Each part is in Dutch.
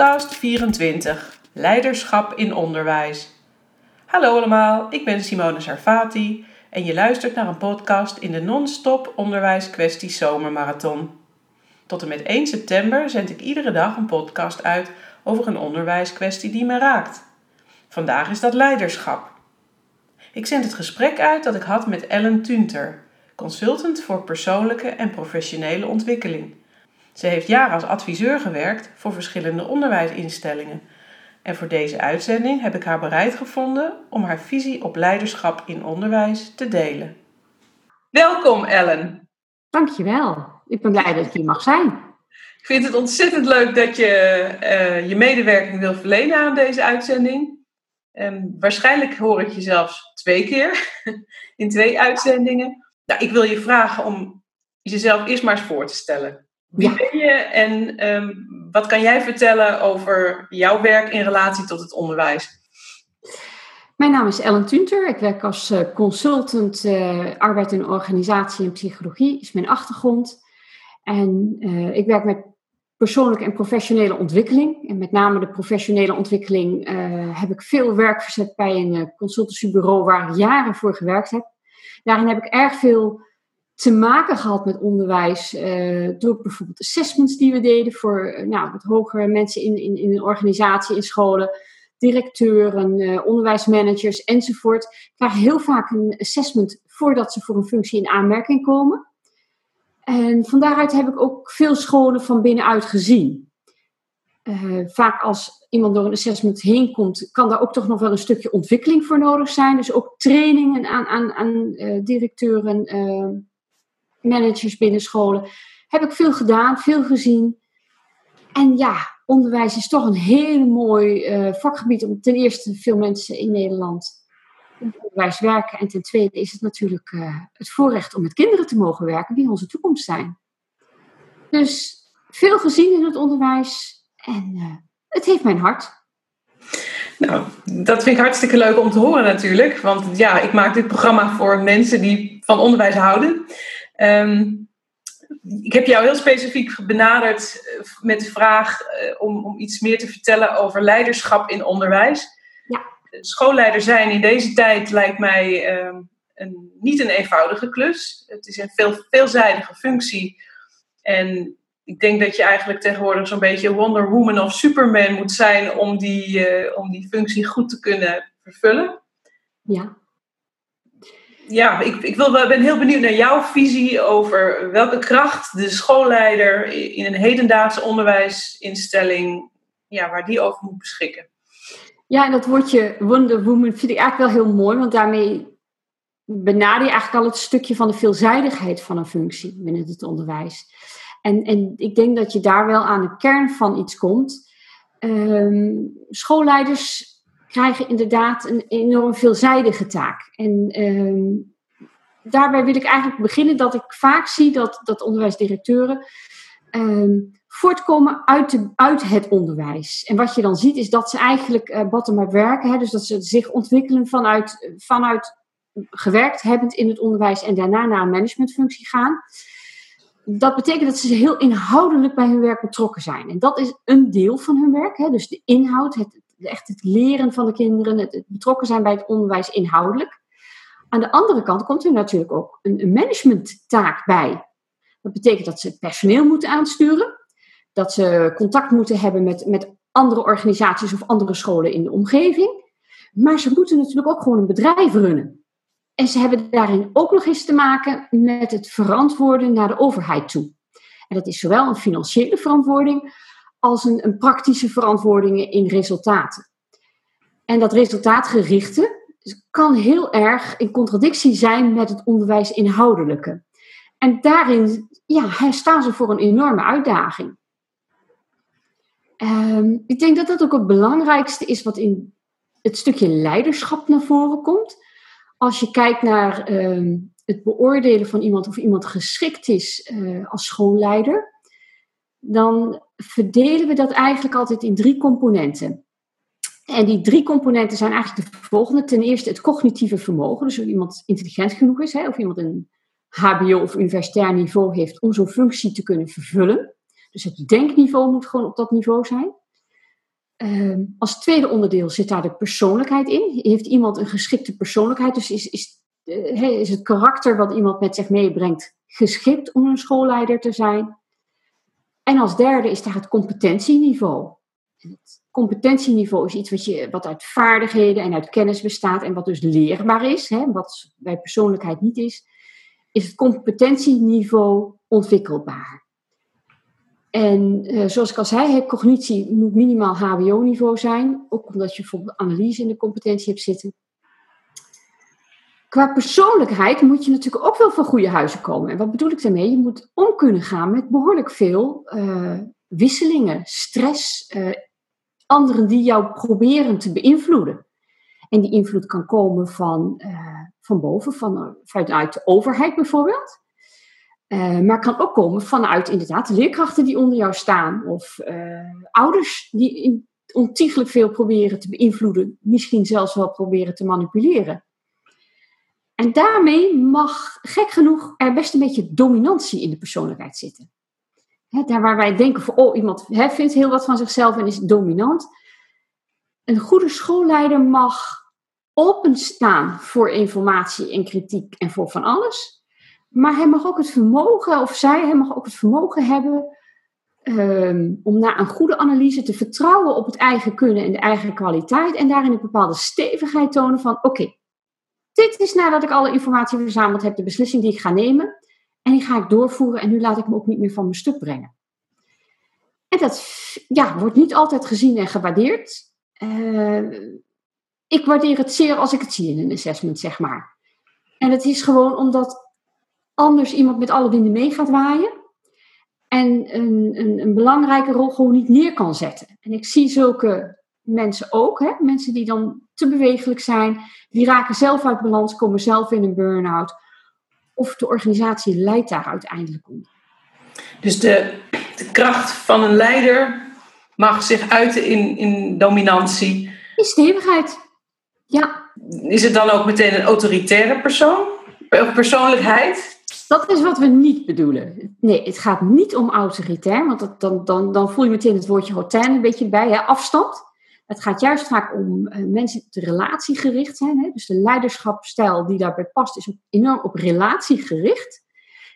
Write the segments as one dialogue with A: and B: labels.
A: Podcast 24 Leiderschap in onderwijs. Hallo allemaal, ik ben Simone Sarfati en je luistert naar een podcast in de non-stop onderwijskwestie zomermarathon. Tot en met 1 september zend ik iedere dag een podcast uit over een onderwijskwestie die me raakt. Vandaag is dat leiderschap. Ik zend het gesprek uit dat ik had met Ellen Tunter, consultant voor persoonlijke en professionele ontwikkeling. Ze heeft jaren als adviseur gewerkt voor verschillende onderwijsinstellingen. En voor deze uitzending heb ik haar bereid gevonden om haar visie op leiderschap in onderwijs te delen. Welkom Ellen.
B: Dankjewel. Ik ben blij dat ik hier mag zijn.
A: Ik vind het ontzettend leuk dat je uh, je medewerking wil verlenen aan deze uitzending. Um, waarschijnlijk hoor ik je zelfs twee keer in twee uitzendingen. Nou, ik wil je vragen om jezelf eerst maar eens voor te stellen. Wie ben je en um, wat kan jij vertellen over jouw werk in relatie tot het onderwijs?
B: Mijn naam is Ellen Tunter. Ik werk als uh, consultant uh, arbeid en organisatie en psychologie, is mijn achtergrond. En uh, ik werk met persoonlijke en professionele ontwikkeling. En met name de professionele ontwikkeling heb ik veel werk verzet bij een consultancybureau waar ik jaren voor gewerkt heb. Daarin heb ik erg veel te maken gehad met onderwijs. Uh, door bijvoorbeeld assessments die we deden voor uh, nou, wat hogere mensen in, in, in een organisatie, in scholen, directeuren, uh, onderwijsmanagers enzovoort. Krijgen heel vaak een assessment voordat ze voor een functie in aanmerking komen. En van daaruit heb ik ook veel scholen van binnenuit gezien. vaak als iemand door een assessment heen komt, kan daar ook toch nog wel een stukje ontwikkeling voor nodig zijn. Dus ook trainingen aan, aan, aan directeuren managers binnen scholen. Heb ik veel gedaan, veel gezien. En ja, onderwijs is toch een heel mooi uh, vakgebied om ten eerste veel mensen in Nederland in onderwijs werken. En ten tweede is het natuurlijk uh, het voorrecht om met kinderen te mogen werken die onze toekomst zijn. Dus veel gezien in het onderwijs en uh, het heeft mijn hart.
A: Nou, dat vind ik hartstikke leuk om te horen natuurlijk. Want ja, ik maak dit programma voor mensen die van onderwijs houden. Um, ik heb jou heel specifiek benaderd eh, met de vraag uh, om, om iets meer te vertellen over leiderschap in onderwijs. Ja. Schoolleider zijn in deze tijd lijkt mij um, een, niet een eenvoudige klus. Het is een veel, veelzijdige functie. En ik denk dat je eigenlijk tegenwoordig zo'n beetje Wonder Woman of Superman moet zijn om die, uh, om die functie goed te kunnen vervullen.
B: Ja
A: ja, ik, ik wil, ben heel benieuwd naar jouw visie over welke kracht de schoolleider in een hedendaagse onderwijsinstelling, ja, waar die over moet beschikken.
B: Ja, en dat woordje Wonder Woman vind ik eigenlijk wel heel mooi, want daarmee benader je eigenlijk al het stukje van de veelzijdigheid van een functie binnen het onderwijs. En, en ik denk dat je daar wel aan de kern van iets komt. Um, schoolleiders krijgen inderdaad een enorm veelzijdige taak. En um, daarbij wil ik eigenlijk beginnen dat ik vaak zie dat, dat onderwijsdirecteuren um, voortkomen uit, de, uit het onderwijs. En wat je dan ziet is dat ze eigenlijk uh, bottom-up werken. Hè, dus dat ze zich ontwikkelen vanuit, vanuit gewerkt hebbend in het onderwijs en daarna naar een managementfunctie gaan. Dat betekent dat ze heel inhoudelijk bij hun werk betrokken zijn. En dat is een deel van hun werk. Hè, dus de inhoud, het, echt het leren van de kinderen, het, betrokken zijn bij het onderwijs inhoudelijk. Aan de andere kant komt er natuurlijk ook een, managementtaak bij. Dat betekent dat ze personeel moeten aansturen, dat ze contact moeten hebben met, met andere organisaties of andere scholen in de omgeving. Maar ze moeten natuurlijk ook gewoon een bedrijf runnen. En ze hebben daarin ook nog eens te maken met het verantwoorden naar de overheid toe. En dat is zowel een financiële verantwoording als een, praktische verantwoording in resultaten. En dat resultaatgerichte kan heel erg in contradictie zijn met het onderwijs inhoudelijke. En daarin ja, staan ze voor een enorme uitdaging. Um, ik denk dat dat ook het belangrijkste is wat in het stukje leiderschap naar voren komt. Als je kijkt naar um, het beoordelen van iemand of iemand geschikt is uh, als schoolleider, dan verdelen we dat eigenlijk altijd in drie componenten. En die drie componenten zijn eigenlijk de volgende. Ten eerste het cognitieve vermogen, dus of iemand intelligent genoeg is, hè, of iemand een HBO of universitair niveau heeft om zo'n functie te kunnen vervullen. Dus het denkniveau moet gewoon op dat niveau zijn. Ehm, als tweede onderdeel zit daar de persoonlijkheid in. Heeft iemand een geschikte persoonlijkheid? Dus is, is, uh, is het karakter wat iemand met zich meebrengt geschikt om een schoolleider te zijn? En als derde is daar het competentieniveau. Het competentieniveau is iets wat, je, wat uit vaardigheden en uit kennis bestaat en wat dus leerbaar is, hè, wat bij persoonlijkheid niet is, is het competentieniveau ontwikkelbaar. En uh, zoals ik al zei, cognitie moet minimaal HBO-niveau zijn, ook omdat je bijvoorbeeld analyse in de competentie hebt zitten. Qua persoonlijkheid moet je natuurlijk ook wel van goede huizen komen. En wat bedoel ik daarmee? Je moet om kunnen gaan met behoorlijk veel uh, wisselingen, stress, uh, anderen die jou proberen te beïnvloeden. En die invloed kan komen van, uh, van boven, van, vanuit de overheid bijvoorbeeld. Maar kan ook komen vanuit inderdaad leerkrachten die onder jou staan. Of ouders die ontiegelijk veel proberen te beïnvloeden. Misschien zelfs wel proberen te manipuleren. En daarmee mag, gek genoeg, er best een beetje dominantie in de persoonlijkheid zitten. He, daar waar wij denken van, oh, iemand he, vindt heel wat van zichzelf en is dominant. Een goede schoolleider mag openstaan voor informatie en kritiek en voor van alles. Maar hij mag ook het vermogen, of zij, hij mag ook het vermogen hebben um, om na een goede analyse te vertrouwen op het eigen kunnen en de eigen kwaliteit. En daarin een bepaalde stevigheid tonen van, oké, dit is nadat ik alle informatie verzameld heb, de beslissing die ik ga nemen. En die ga ik doorvoeren en nu laat ik me ook niet meer van mijn stuk brengen. En dat ja, wordt niet altijd gezien en gewaardeerd. Uh, ik waardeer het zeer als ik het zie in een assessment, zeg maar. En het is gewoon omdat anders iemand met alle winden mee gaat waaien. En een, een, een belangrijke rol gewoon niet neer kan zetten. En ik zie zulke mensen ook, hè? mensen die dan te bewegelijk zijn, die raken zelf uit balans, komen zelf in een burn-out. Of de organisatie leidt daar uiteindelijk onder.
A: Dus de, de kracht van een leider mag zich uiten in, in dominantie.
B: In stevigheid, ja.
A: Is het dan ook meteen een autoritaire persoon? Of persoonlijkheid?
B: Dat is wat we niet bedoelen. Nee, het gaat niet om autoritair, want dat, dan, dan, dan voel je meteen het woordje hotel een beetje bij, hè? afstand. Het gaat juist vaak om uh, mensen die relatiegericht zijn. Hè? Dus de leiderschapstijl die daarbij past is enorm op relatie gericht.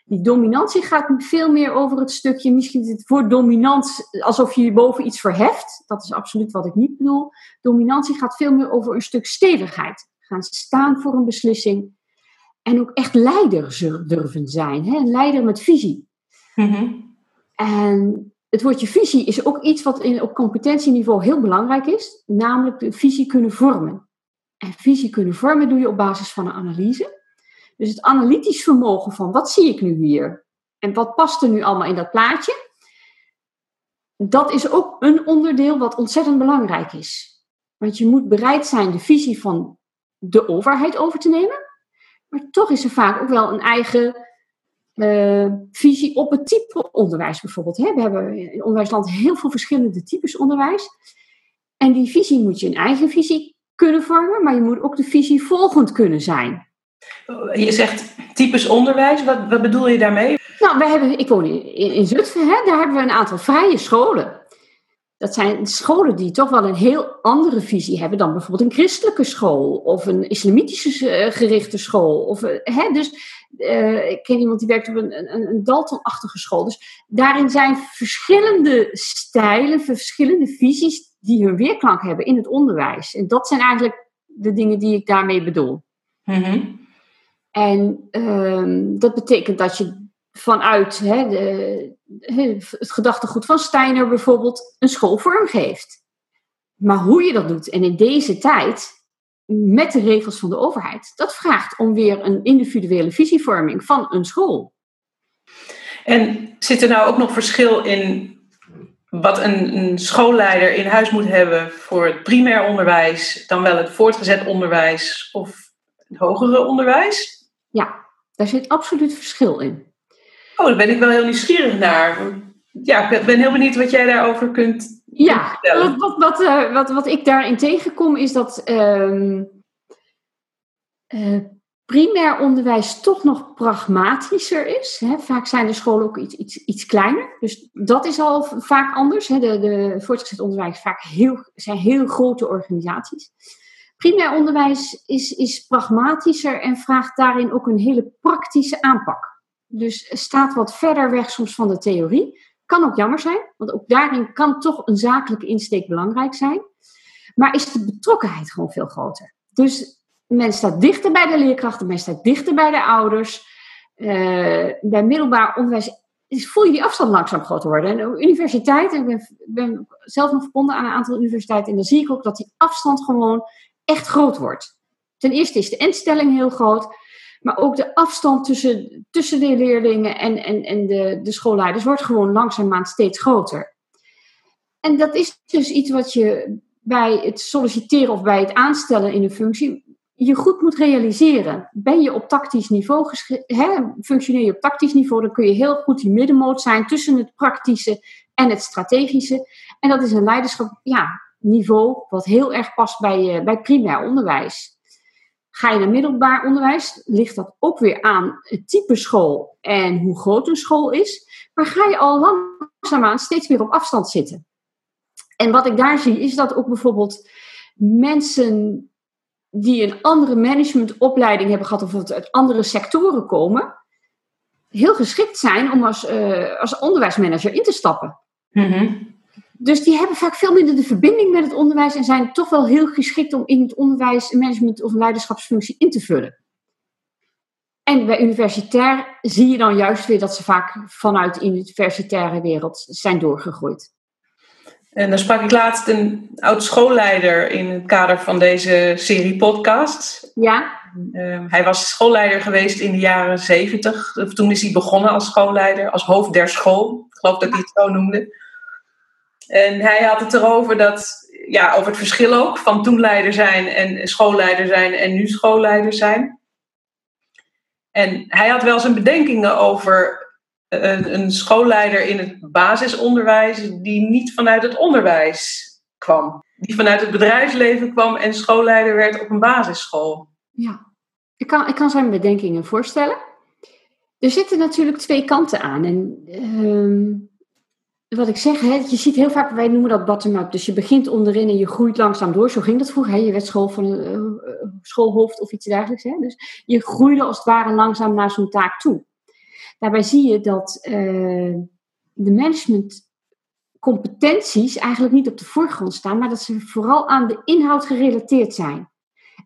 B: Die dominantie gaat veel meer over het stukje, misschien het woord dominant, alsof je je boven iets verheft. Dat is absoluut wat ik niet bedoel. Dominantie gaat veel meer over een stuk stevigheid. Gaan staan voor een beslissing. En ook echt leider durven zijn. Hè? Een leider met visie. Mm-hmm. En het woordje visie is ook iets wat in, op competentieniveau heel belangrijk is. Namelijk de visie kunnen vormen. En visie kunnen vormen doe je op basis van een analyse. Dus het analytisch vermogen van wat zie ik nu hier? En wat past er nu allemaal in dat plaatje? Dat is ook een onderdeel wat ontzettend belangrijk is. Want je moet bereid zijn de visie van de overheid over te nemen. Maar toch is er vaak ook wel een eigen uh, visie op het type onderwijs bijvoorbeeld. Hè? We hebben in onderwijsland heel veel verschillende types onderwijs. En die visie moet je een eigen visie kunnen vormen, maar je moet ook de visie volgend kunnen zijn.
A: Je zegt types onderwijs, wat, wat bedoel je daarmee?
B: Nou, wij hebben, ik woon in, in Zutphen, hè? daar hebben we een aantal vrije scholen. Dat zijn scholen die toch wel een heel andere visie hebben dan bijvoorbeeld een christelijke school of een islamitische uh, gerichte school. Of, uh, hè, dus uh, ik ken iemand die werkt op een, een, een Dalton-achtige school. Dus daarin zijn verschillende stijlen, verschillende visies die hun weerklank hebben in het onderwijs. En dat zijn eigenlijk de dingen die ik daarmee bedoel. Mm-hmm. En um, dat betekent dat je vanuit hè, de, het gedachtegoed van Steiner bijvoorbeeld een school vormgeeft. Maar hoe je dat doet en in deze tijd met de regels van de overheid, dat vraagt om weer een individuele visievorming van een school.
A: En zit er nou ook nog verschil in wat een, een schoolleider in huis moet hebben voor het primair onderwijs, dan wel het voortgezet onderwijs of het hogere onderwijs?
B: Ja, daar zit absoluut verschil in.
A: Oh, daar ben ik wel heel nieuwsgierig naar. Ja, ik ben heel benieuwd wat jij daarover kunt
B: ja, vertellen. Wat, wat, uh, wat, wat, ik daarin tegenkom is dat uh, uh, primair onderwijs toch nog pragmatischer is. Hè. Vaak zijn de scholen ook iets, iets, iets kleiner. Dus dat is al vaak anders. Hè. De, de voortgezet onderwijs vaak heel, zijn heel grote organisaties. Primair onderwijs is, is pragmatischer en vraagt daarin ook een hele praktische aanpak. Dus staat wat verder weg soms van de theorie. Kan ook jammer zijn, want ook daarin kan toch een zakelijke insteek belangrijk zijn. Maar is de betrokkenheid gewoon veel groter. Dus men staat dichter bij de leerkrachten, men staat dichter bij de ouders. Uh, bij middelbaar onderwijs voel je die afstand langzaam groter worden. En universiteit, ik ben, ben, zelf nog verbonden aan een aantal universiteiten, en dan zie ik ook dat die afstand gewoon echt groot wordt. Ten eerste is de instelling heel groot, maar ook de afstand tussen, tussen de leerlingen en, en, en de, de schoolleiders wordt gewoon langzaamaan steeds groter. En dat is dus iets wat je bij het solliciteren of bij het aanstellen in een functie je goed moet realiseren. Ben je op tactisch niveau, hè, functioneer je op tactisch niveau, dan kun je heel goed die middenmoot zijn tussen het praktische en het strategische. En dat is een leiderschap, ja, niveau wat heel erg past bij, uh, bij primair onderwijs. Ga je naar middelbaar onderwijs, ligt dat ook weer aan het type school en hoe groot een school is. Maar ga je al langzaamaan steeds meer op afstand zitten. En wat ik daar zie, is dat ook bijvoorbeeld mensen die een andere managementopleiding hebben gehad of uit andere sectoren komen, heel geschikt zijn om als, uh, als onderwijsmanager in te stappen. Mm dus die hebben vaak veel minder de verbinding met het onderwijs en zijn toch wel heel geschikt om in het onderwijs, management of leiderschapsfunctie in te vullen. En bij universitair zie je dan juist weer dat ze vaak vanuit de universitaire wereld zijn doorgegroeid.
A: En dan sprak ik laatst een oud schoolleider in het kader van deze serie podcasts.
B: Ja.
A: Uh, hij was schoolleider geweest in de jaren zeventig. Toen is hij begonnen als schoolleider, als hoofd der school. Ik geloof dat hij het zo noemde. En hij had het erover dat, ja, over het verschil ook van toen leider zijn en schoolleider zijn en nu schoolleider zijn. En hij had wel zijn bedenkingen over een, een schoolleider in het basisonderwijs die niet vanuit het onderwijs kwam. Die vanuit het bedrijfsleven kwam en schoolleider werd op een basisschool.
B: Ja, ik kan, ik kan zijn bedenkingen voorstellen. Er zitten natuurlijk twee kanten aan. En uh, wat ik zeg, hè, je ziet heel vaak, wij noemen dat bottom-up. Dus je begint onderin en je groeit langzaam door. Zo ging dat vroeger. Hè. Je werd school van, uh, schoolhoofd of iets dergelijks. Hè. Dus je groeide als het ware langzaam naar zo'n taak toe. Daarbij zie je dat uh, de managementcompetenties eigenlijk niet op de voorgrond staan, maar dat ze vooral aan de inhoud gerelateerd zijn.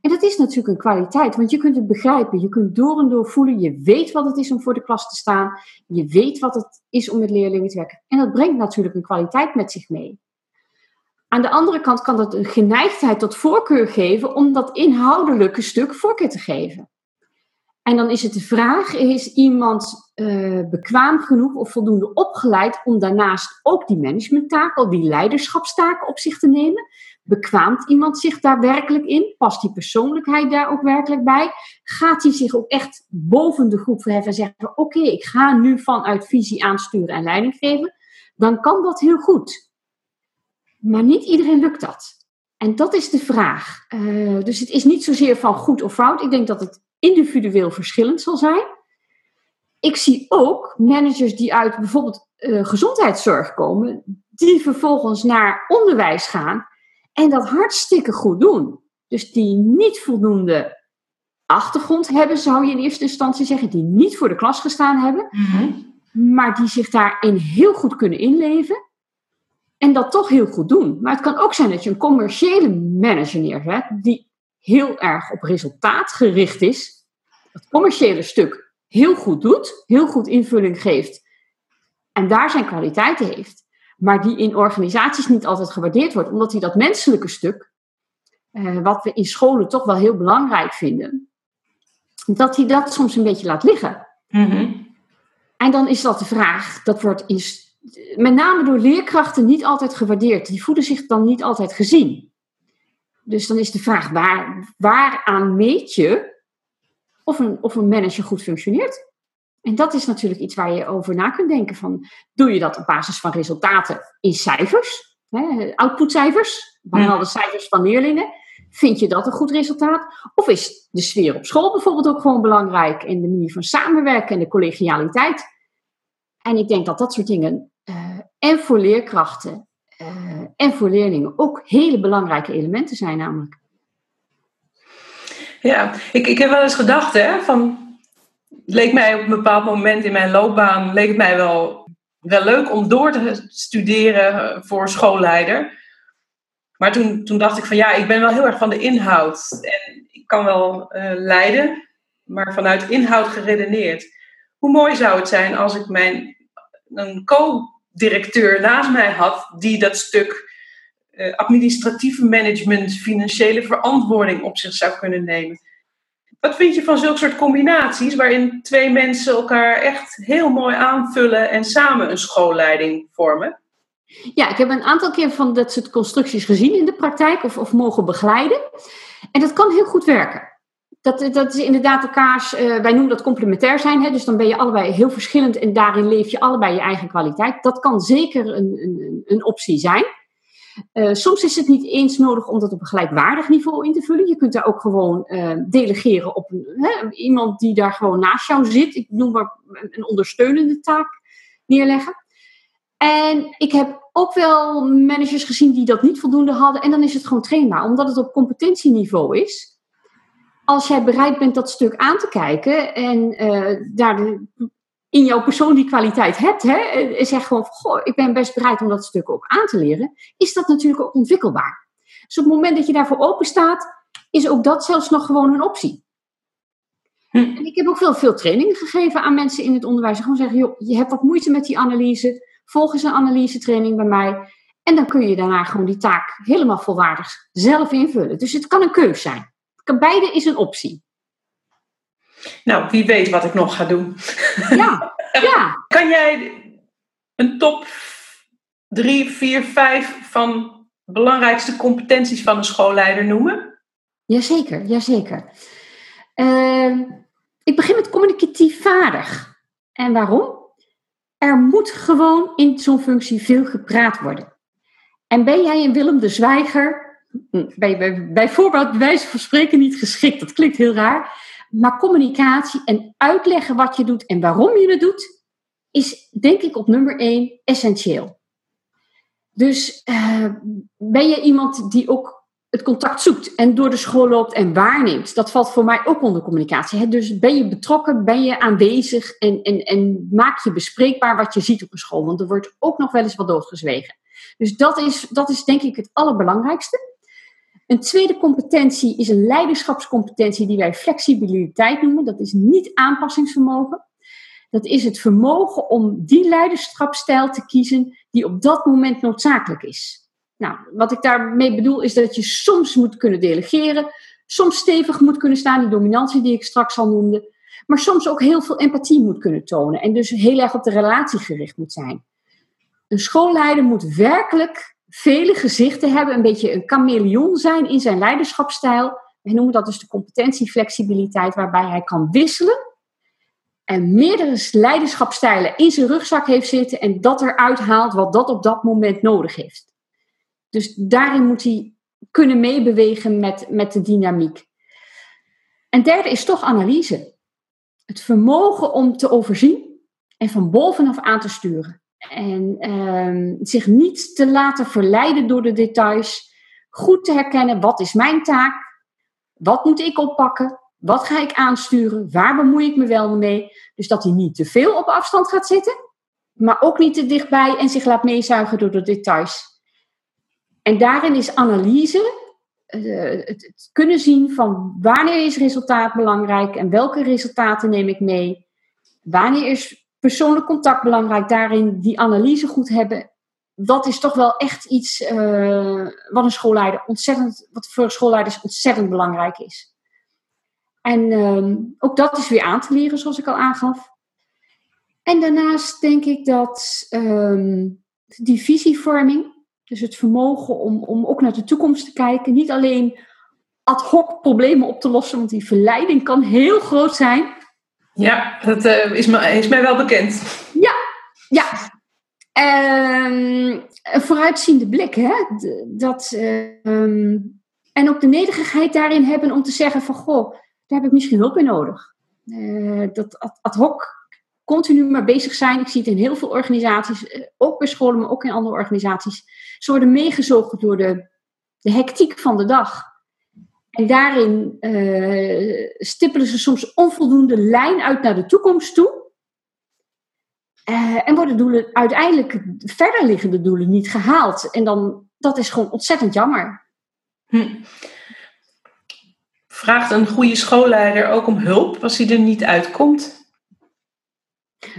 B: En dat is natuurlijk een kwaliteit, want je kunt het begrijpen, je kunt door en door voelen, je weet wat het is om voor de klas te staan, je weet wat het is om met leerlingen te werken. En dat brengt natuurlijk een kwaliteit met zich mee. Aan de andere kant kan dat een geneigdheid tot voorkeur geven om dat inhoudelijke stuk voorkeur te geven. En dan is het de vraag: is iemand uh, bekwaam genoeg of voldoende opgeleid om daarnaast ook die managementtaken, die leiderschapstaken op zich te nemen? Bekwaamt iemand zich daar werkelijk in? Past die persoonlijkheid daar ook werkelijk bij? Gaat hij zich ook echt boven de groep verheffen en zeggen: Oké, ik ga nu vanuit visie aansturen en leiding geven? Dan kan dat heel goed. Maar niet iedereen lukt dat. En dat is de vraag. Uh, dus het is niet zozeer van goed of fout. Ik denk dat het individueel verschillend zal zijn. Ik zie ook managers die uit bijvoorbeeld uh, gezondheidszorg komen, die vervolgens naar onderwijs gaan en dat hartstikke goed doen. Dus die niet voldoende achtergrond hebben, zou je in eerste instantie zeggen, die niet voor de klas gestaan hebben, mhm. maar die zich daarin heel goed kunnen inleven en dat toch heel goed doen. Maar het kan ook zijn dat je een commerciële manager neerzet, die heel erg op resultaat gericht is, het commerciële stuk heel goed doet, heel goed invulling geeft en daar zijn kwaliteiten heeft maar die in organisaties niet altijd gewaardeerd wordt, omdat hij dat menselijke stuk, eh, wat we in scholen toch wel heel belangrijk vinden, dat hij dat soms een beetje laat liggen. Mhm. En dan is dat de vraag, dat wordt is, met name door leerkrachten niet altijd gewaardeerd. Die voelen zich dan niet altijd gezien. Dus dan is de vraag, waar, waaraan meet je of een, of een manager goed functioneert? En dat is natuurlijk iets waar je over na kunt denken. Van, doe je dat op basis van resultaten in cijfers, hè, outputcijfers, behaalde cijfers van leerlingen? Vind je dat een goed resultaat? Of is de sfeer op school bijvoorbeeld ook gewoon belangrijk en de manier van samenwerken en de collegialiteit? En ik denk dat dat soort dingen uh, en voor leerkrachten uh, en voor leerlingen ook hele belangrijke elementen zijn namelijk.
A: Ja, ik, ik heb wel eens gedacht, hè, van, leek mij op een bepaald moment in mijn loopbaan, leek het mij wel, wel leuk om door te studeren voor schoolleider. Maar toen, toen dacht ik van ja, ik ben wel heel erg van de inhoud. En ik kan wel uh, leiden, maar vanuit inhoud geredeneerd. Hoe mooi zou het zijn als ik mijn een co-directeur naast mij had die dat stuk uh, administratieve management, financiële verantwoording op zich zou kunnen nemen. Wat vind je van zulke soort combinaties waarin twee mensen elkaar echt heel mooi aanvullen en samen een schoolleiding vormen?
B: Ja, ik heb een aantal keer van dat soort constructies gezien in de praktijk of, of mogen begeleiden. En dat kan heel goed werken. Dat, dat is inderdaad elkaars, uh, wij noemen dat complementair zijn. Hè? Dus dan ben je allebei heel verschillend en daarin leef je allebei je eigen kwaliteit. Dat kan zeker een, een, een optie zijn. Uh, soms is het niet eens nodig om dat op een gelijkwaardig niveau in te vullen. Je kunt daar ook gewoon uh, delegeren op hè, iemand die daar gewoon naast jou zit. Ik noem maar een ondersteunende taak neerleggen. En ik heb ook wel managers gezien die dat niet voldoende hadden. En dan is het gewoon trainbaar, omdat het op competentieniveau is. Als jij bereid bent dat stuk aan te kijken en uh, daar de, in jouw persoon die kwaliteit hebt, hè, en zeg gewoon van, goh, ik ben best bereid om dat stuk ook aan te leren, is dat natuurlijk ook ontwikkelbaar. Dus op het moment dat je daarvoor open staat, is ook dat zelfs nog gewoon een optie. Hm. En ik heb ook veel, veel trainingen gegeven aan mensen in het onderwijs. Gewoon zeggen, joh, je hebt wat moeite met die analyse, volg eens een analyse-training bij mij. En dan kun je daarna gewoon die taak helemaal volwaardig zelf invullen. Dus het kan een keus zijn. Beide is een optie.
A: Nou, wie weet wat ik nog ga doen.
B: Ja, ja.
A: Kan jij een top 3, 4, 5 van belangrijkste competenties van een schoolleider noemen?
B: Jazeker, jazeker. Uh, ik begin met communicatief vaardig. En waarom? Er moet gewoon in zo'n functie veel gepraat worden. En ben jij een Willem de Zwijger, bij, bij, bijvoorbeeld bij wijze van spreken niet geschikt. Dat klinkt heel raar. Maar communicatie en uitleggen wat je doet en waarom je het doet, is denk ik op nummer één essentieel. Dus uh, ben je iemand die ook het contact zoekt en door de school loopt en waarneemt. Dat valt voor mij ook onder communicatie. Dus ben je betrokken, ben je aanwezig en, en, en maak je bespreekbaar wat je ziet op een school. Want er wordt ook nog wel eens wat doodgezwegen. Dus dat is, dat is denk ik het allerbelangrijkste. Een tweede competentie is een leiderschapscompetentie die wij flexibiliteit noemen. Dat is niet aanpassingsvermogen. Dat is het vermogen om die leiderschapsstijl te kiezen die op dat moment noodzakelijk is. Nou, wat ik daarmee bedoel is dat je soms moet kunnen delegeren, soms stevig moet kunnen staan, die dominantie die ik straks al noemde, maar soms ook heel veel empathie moet kunnen tonen en dus heel erg op de relatie gericht moet zijn. Een schoolleider moet werkelijk vele gezichten hebben, een beetje een chameleon zijn in zijn leiderschapsstijl. Wij noemen dat dus de competentieflexibiliteit, waarbij hij kan wisselen en meerdere leiderschapsstijlen in zijn rugzak heeft zitten en dat eruit haalt wat dat op dat moment nodig heeft. Dus daarin moet hij kunnen meebewegen met, met de dynamiek. En derde is toch analyse. Het vermogen om te overzien en van bovenaf aan te sturen. En uh, zich niet te laten verleiden door de details. Goed te herkennen, wat is mijn taak? Wat moet ik oppakken? Wat ga ik aansturen? Waar bemoei ik me wel mee? Dus dat hij niet te veel op afstand gaat zitten, maar ook niet te dichtbij en zich laat meezuigen door de details. En daarin is analyse, het, het, kunnen zien van wanneer is resultaat belangrijk en welke resultaten neem ik mee. Wanneer is persoonlijk contact belangrijk, daarin die analyse goed hebben. Dat is toch wel echt iets uh, wat een schoolleider ontzettend, wat voor schoolleiders ontzettend belangrijk is. En uh, ook dat is weer aan te leren, zoals ik al aangaf. En daarnaast denk ik dat ehm, die visievorming, dus het vermogen om, om ook naar de toekomst te kijken. Niet alleen ad hoc problemen op te lossen, want die verleiding kan heel groot zijn.
A: Ja, dat uh, is, me, is mij wel bekend.
B: Ja, ja. Um, een vooruitziende blik, hè? Dat, um, En ook de nederigheid daarin hebben om te zeggen van, goh, daar heb ik misschien hulp bij nodig. Uh, dat ad, ad, hoc continu maar bezig zijn. Ik zie het in heel veel organisaties, eh, ook bij scholen, maar ook in andere organisaties. Ze worden meegezogen door de, de hectiek van de dag. En daarin uh, stippelen ze soms onvoldoende lijn uit naar de toekomst toe. Uh, en worden doelen uiteindelijk verder liggende doelen niet gehaald. En dan, dat is gewoon ontzettend jammer. Hm.
A: Vraagt een goede schoolleider ook om hulp als hij er niet uitkomt?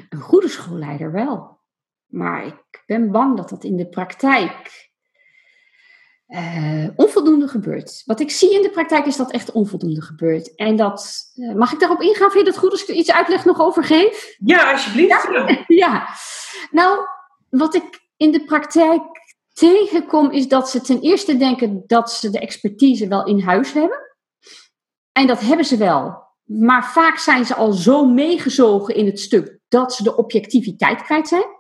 B: Een goede schoolleider wel. Maar ik ben bang dat dat in de praktijk uh, onvoldoende gebeurt. Wat ik zie in de praktijk is dat echt onvoldoende gebeurt. En dat, uh, mag ik daarop ingaan? Vind je het goed als ik er iets uitleg nog over geef?
A: Ja, alsjeblieft.
B: Ja, ja. nou, wat ik in de praktijk tegenkom is dat ze ten eerste denken dat ze de expertise wel in huis hebben. En dat hebben ze wel. Maar vaak zijn ze al zo meegezogen in het stuk dat ze de objectiviteit kwijt zijn.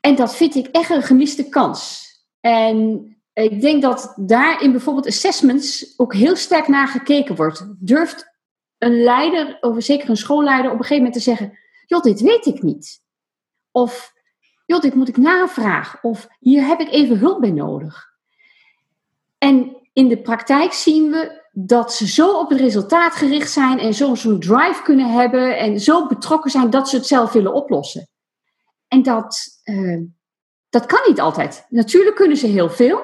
B: En dat vind ik echt een gemiste kans. En ik denk dat daar in bijvoorbeeld assessments ook heel sterk naar gekeken wordt. Durft een leider, of zeker een schoolleider, op een gegeven moment te zeggen: joh, dit weet ik niet. Of joh, dit moet ik navragen. Of hier heb ik even hulp bij nodig. En in de praktijk zien we dat ze zo op het resultaat gericht zijn en zo'n drive kunnen hebben en zo betrokken zijn dat ze het zelf willen oplossen. En dat, uh, dat kan niet altijd. Natuurlijk kunnen ze heel veel,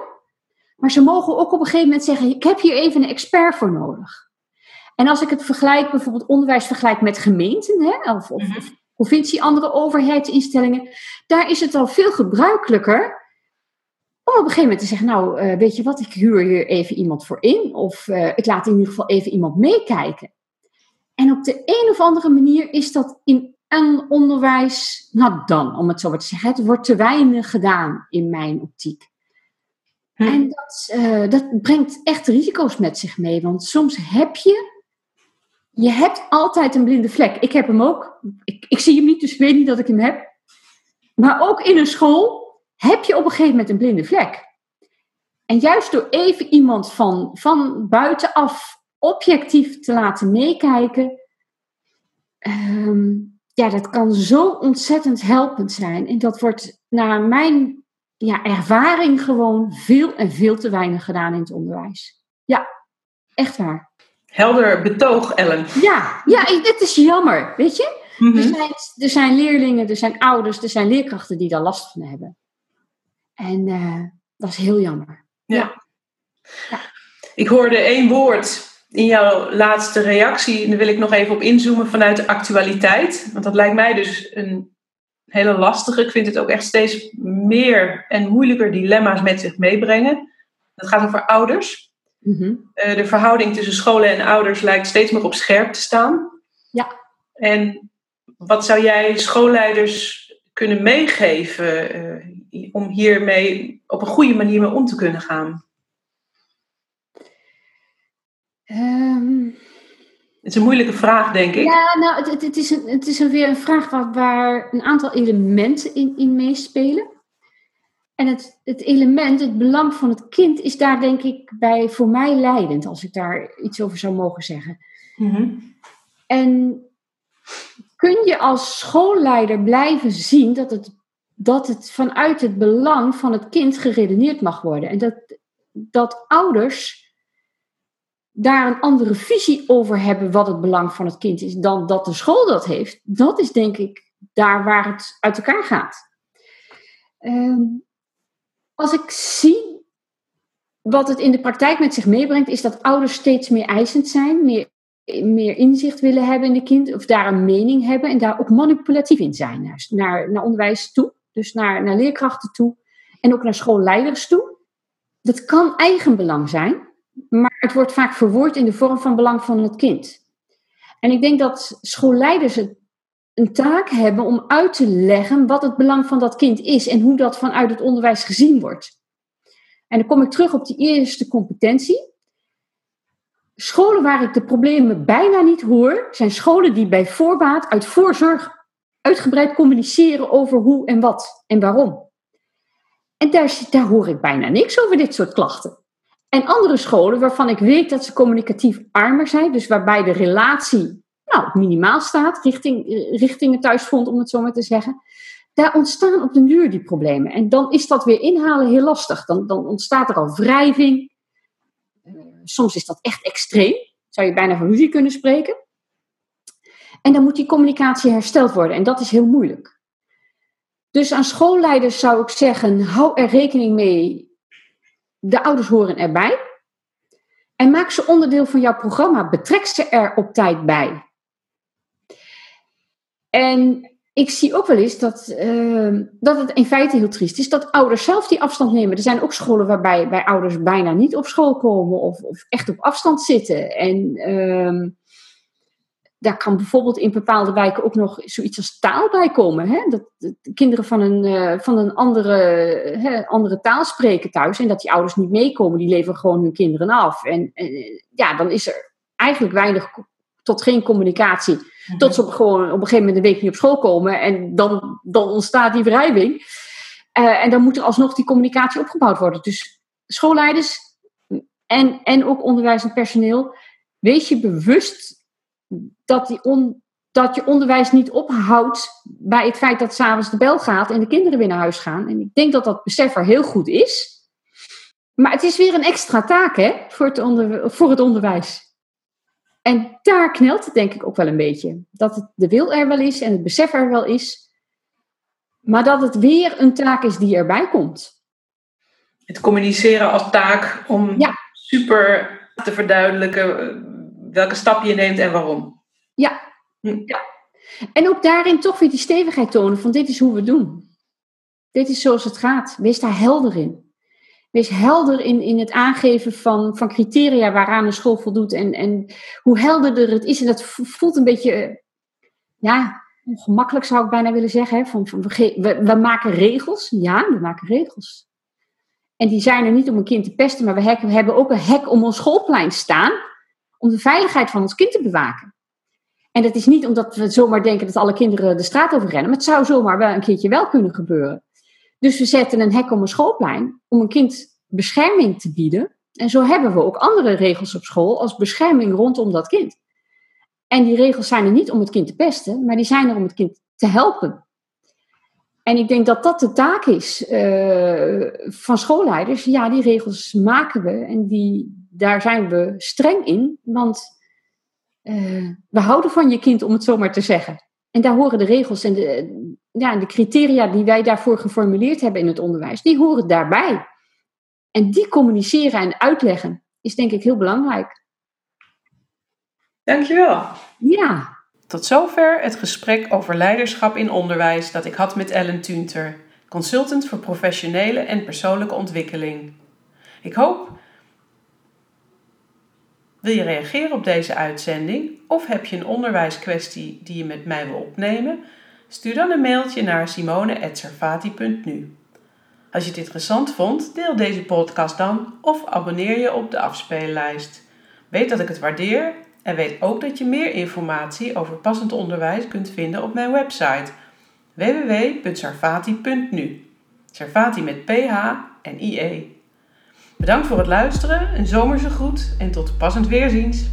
B: maar ze mogen ook op een gegeven moment zeggen: Ik heb hier even een expert voor nodig. En als ik het vergelijk, bijvoorbeeld onderwijs vergelijk met gemeenten hè, of, of, mhm. provincie, andere overheidsinstellingen, daar is het al veel gebruikelijker om op een gegeven moment te zeggen: Nou, uh, weet je wat, ik huur hier even iemand voor in, of uh, ik laat in ieder geval even iemand meekijken. En op de een of andere manier is dat in en onderwijs, nou dan, om het zo maar te zeggen, het wordt te weinig gedaan in mijn optiek. Hm. En dat, uh, dat brengt echt risico's met zich mee, want soms heb je, je hebt altijd een blinde vlek. Ik heb hem ook. Ik, ik zie hem niet, dus ik weet niet dat ik hem heb. Maar ook in een school heb je op een gegeven moment een blinde vlek. En juist door even iemand van, van buitenaf objectief te laten meekijken, um, ja, dat kan zo ontzettend helpend zijn. En dat wordt naar mijn ja, ervaring gewoon veel en veel te weinig gedaan in het onderwijs. Ja, echt waar.
A: Helder betoog, Ellen.
B: Ja, ja het is jammer, weet je. Mhm. er, zijn, er zijn leerlingen, er zijn ouders, er zijn leerkrachten die daar last van hebben. En uh, dat is heel jammer.
A: ja. ja. Ik hoorde één woord in jouw laatste reactie, daar wil ik nog even op inzoomen vanuit de actualiteit. Want dat lijkt mij dus een hele lastige. Ik vind het ook echt steeds meer en moeilijker dilemma's met zich meebrengen. Dat gaat over ouders. Mhm. Eh, de verhouding tussen scholen en ouders lijkt steeds meer op scherp te staan.
B: Ja.
A: En wat zou jij schoolleiders kunnen meegeven uh, om hiermee op een goede manier mee om te kunnen gaan?
B: Um,
A: het is een moeilijke vraag, denk ik.
B: Ja, nou, het, het, is, een, het is weer een vraag waar, waar een aantal elementen in, in meespelen. En het, het element, het belang van het kind, is daar denk ik bij voor mij leidend, als ik daar iets over zou mogen zeggen. Mm En kun je als schoolleider blijven zien dat het, dat het vanuit het belang van het kind geredeneerd mag worden. En dat, dat ouders daar een andere visie over hebben wat het belang van het kind is dan dat de school dat heeft, dat is denk ik daar waar het uit elkaar gaat. Ehm, als ik zie wat het in de praktijk met zich meebrengt, is dat ouders steeds meer eisend zijn, meer, meer inzicht willen hebben in de kind, of daar een mening hebben en daar ook manipulatief in zijn naar, naar, naar onderwijs toe, dus naar, naar leerkrachten toe en ook naar schoolleiders toe. Dat kan eigenbelang zijn, maar het wordt vaak verwoord in de vorm van belang van het kind. En ik denk dat schoolleiders een taak hebben om uit te leggen wat het belang van dat kind is en hoe dat vanuit het onderwijs gezien wordt. En dan kom ik terug op die eerste competentie. Scholen waar ik de problemen bijna niet hoor, zijn scholen die bij voorbaat uit voorzorg uitgebreid communiceren over hoe en wat en waarom. En daar, daar hoor ik bijna niks over dit soort klachten. En andere scholen waarvan ik weet dat ze communicatief armer zijn, dus waarbij de relatie nou, minimaal staat, richting, richting het thuisfront, om het zo maar te zeggen. Daar ontstaan op de duur die problemen. En dan is dat weer inhalen heel lastig. Dan, dan ontstaat er al wrijving. Eh, soms is dat echt extreem. Zou je bijna van ruzie kunnen spreken. En dan moet die communicatie hersteld worden. En dat is heel moeilijk. Dus aan schoolleiders zou ik zeggen: hou er rekening mee. De ouders horen erbij. En maak ze onderdeel van jouw programma. Betrek ze er op tijd bij. En ik zie ook wel eens dat, uh, dat het in feite heel triest is dat ouders zelf die afstand nemen. Er zijn ook scholen waarbij bij ouders bijna niet op school komen of, of echt op afstand zitten. En uh, daar kan bijvoorbeeld in bepaalde wijken ook nog zoiets als taal bij komen. Hè? Dat, de kinderen van een, uh, van een andere, hè, andere taal spreken thuis en dat die ouders niet meekomen, die leveren gewoon hun kinderen af. En ja, dan is er eigenlijk weinig tot geen communicatie. Mhm. Tot ze op, gewoon op een gegeven moment een week niet op school komen. En dan, dan ontstaat die wrijving. Uh, en dan moet er alsnog die communicatie opgebouwd worden. Dus schoolleiders en, en ook onderwijs personeel. Wees je bewust dat, die on, dat je onderwijs niet ophoudt bij het feit dat s'avonds de bel gaat en de kinderen weer naar huis gaan. En ik denk dat dat besef er heel goed is. Maar het is weer een extra taak hè, voor, het onder, voor het onderwijs. En daar knelt het denk ik ook wel een beetje. Dat het de wil er wel is en het besef er wel is. Maar dat het weer een taak is die erbij komt.
A: Het communiceren als taak om super te verduidelijken welke stap je neemt en waarom.
B: Ja. Hm. ja. En ook daarin toch weer die stevigheid tonen van dit is hoe we doen. Dit is zoals het gaat. Wees daar helder in. Wees helder in, in het aangeven van, van criteria waaraan een school voldoet. En, en hoe helderder het is. En dat voelt een beetje, ja, ongemakkelijk zou ik bijna willen zeggen. Hè? Van, van, we, we, maken regels. Ja, we maken regels. En die zijn er niet om een kind te pesten, maar we, we hebben ook een hek om ons schoolplein staan. Om de veiligheid van ons kind te bewaken. En dat is niet omdat we zomaar denken dat alle kinderen de straat over rennen. Maar het zou zomaar wel een keertje wel kunnen gebeuren. Dus we zetten een hek om een schoolplein om een kind bescherming te bieden. En zo hebben we ook andere regels op school als bescherming rondom dat kind. En die regels zijn er niet om het kind te pesten, maar die zijn er om het kind te helpen. En ik denk dat dat de taak is uh, van schoolleiders. Ja, die regels maken we en die, daar zijn we streng in, want uh, we houden van je kind, om het zo maar te zeggen. En daar horen de regels en de, ja, de criteria die wij daarvoor geformuleerd hebben in het onderwijs, die horen daarbij. En die communiceren en uitleggen is denk ik heel belangrijk.
A: Dankjewel.
B: Ja.
A: Tot zover het gesprek over leiderschap in onderwijs dat ik had met Ellen Tunter, consultant voor professionele en persoonlijke ontwikkeling. Ik hoop. Wil je reageren op deze uitzending of heb je een onderwijskwestie die je met mij wil opnemen? Stuur dan een mailtje naar simone.servati.nu. Als je het interessant vond, deel deze podcast dan of abonneer je op de afspeellijst. Weet dat ik het waardeer en weet ook dat je meer informatie over passend onderwijs kunt vinden op mijn website www.sarfati.nu. Sarfati met PH en IE. Bedankt voor het luisteren, een zomerse groet en tot passend weerziens.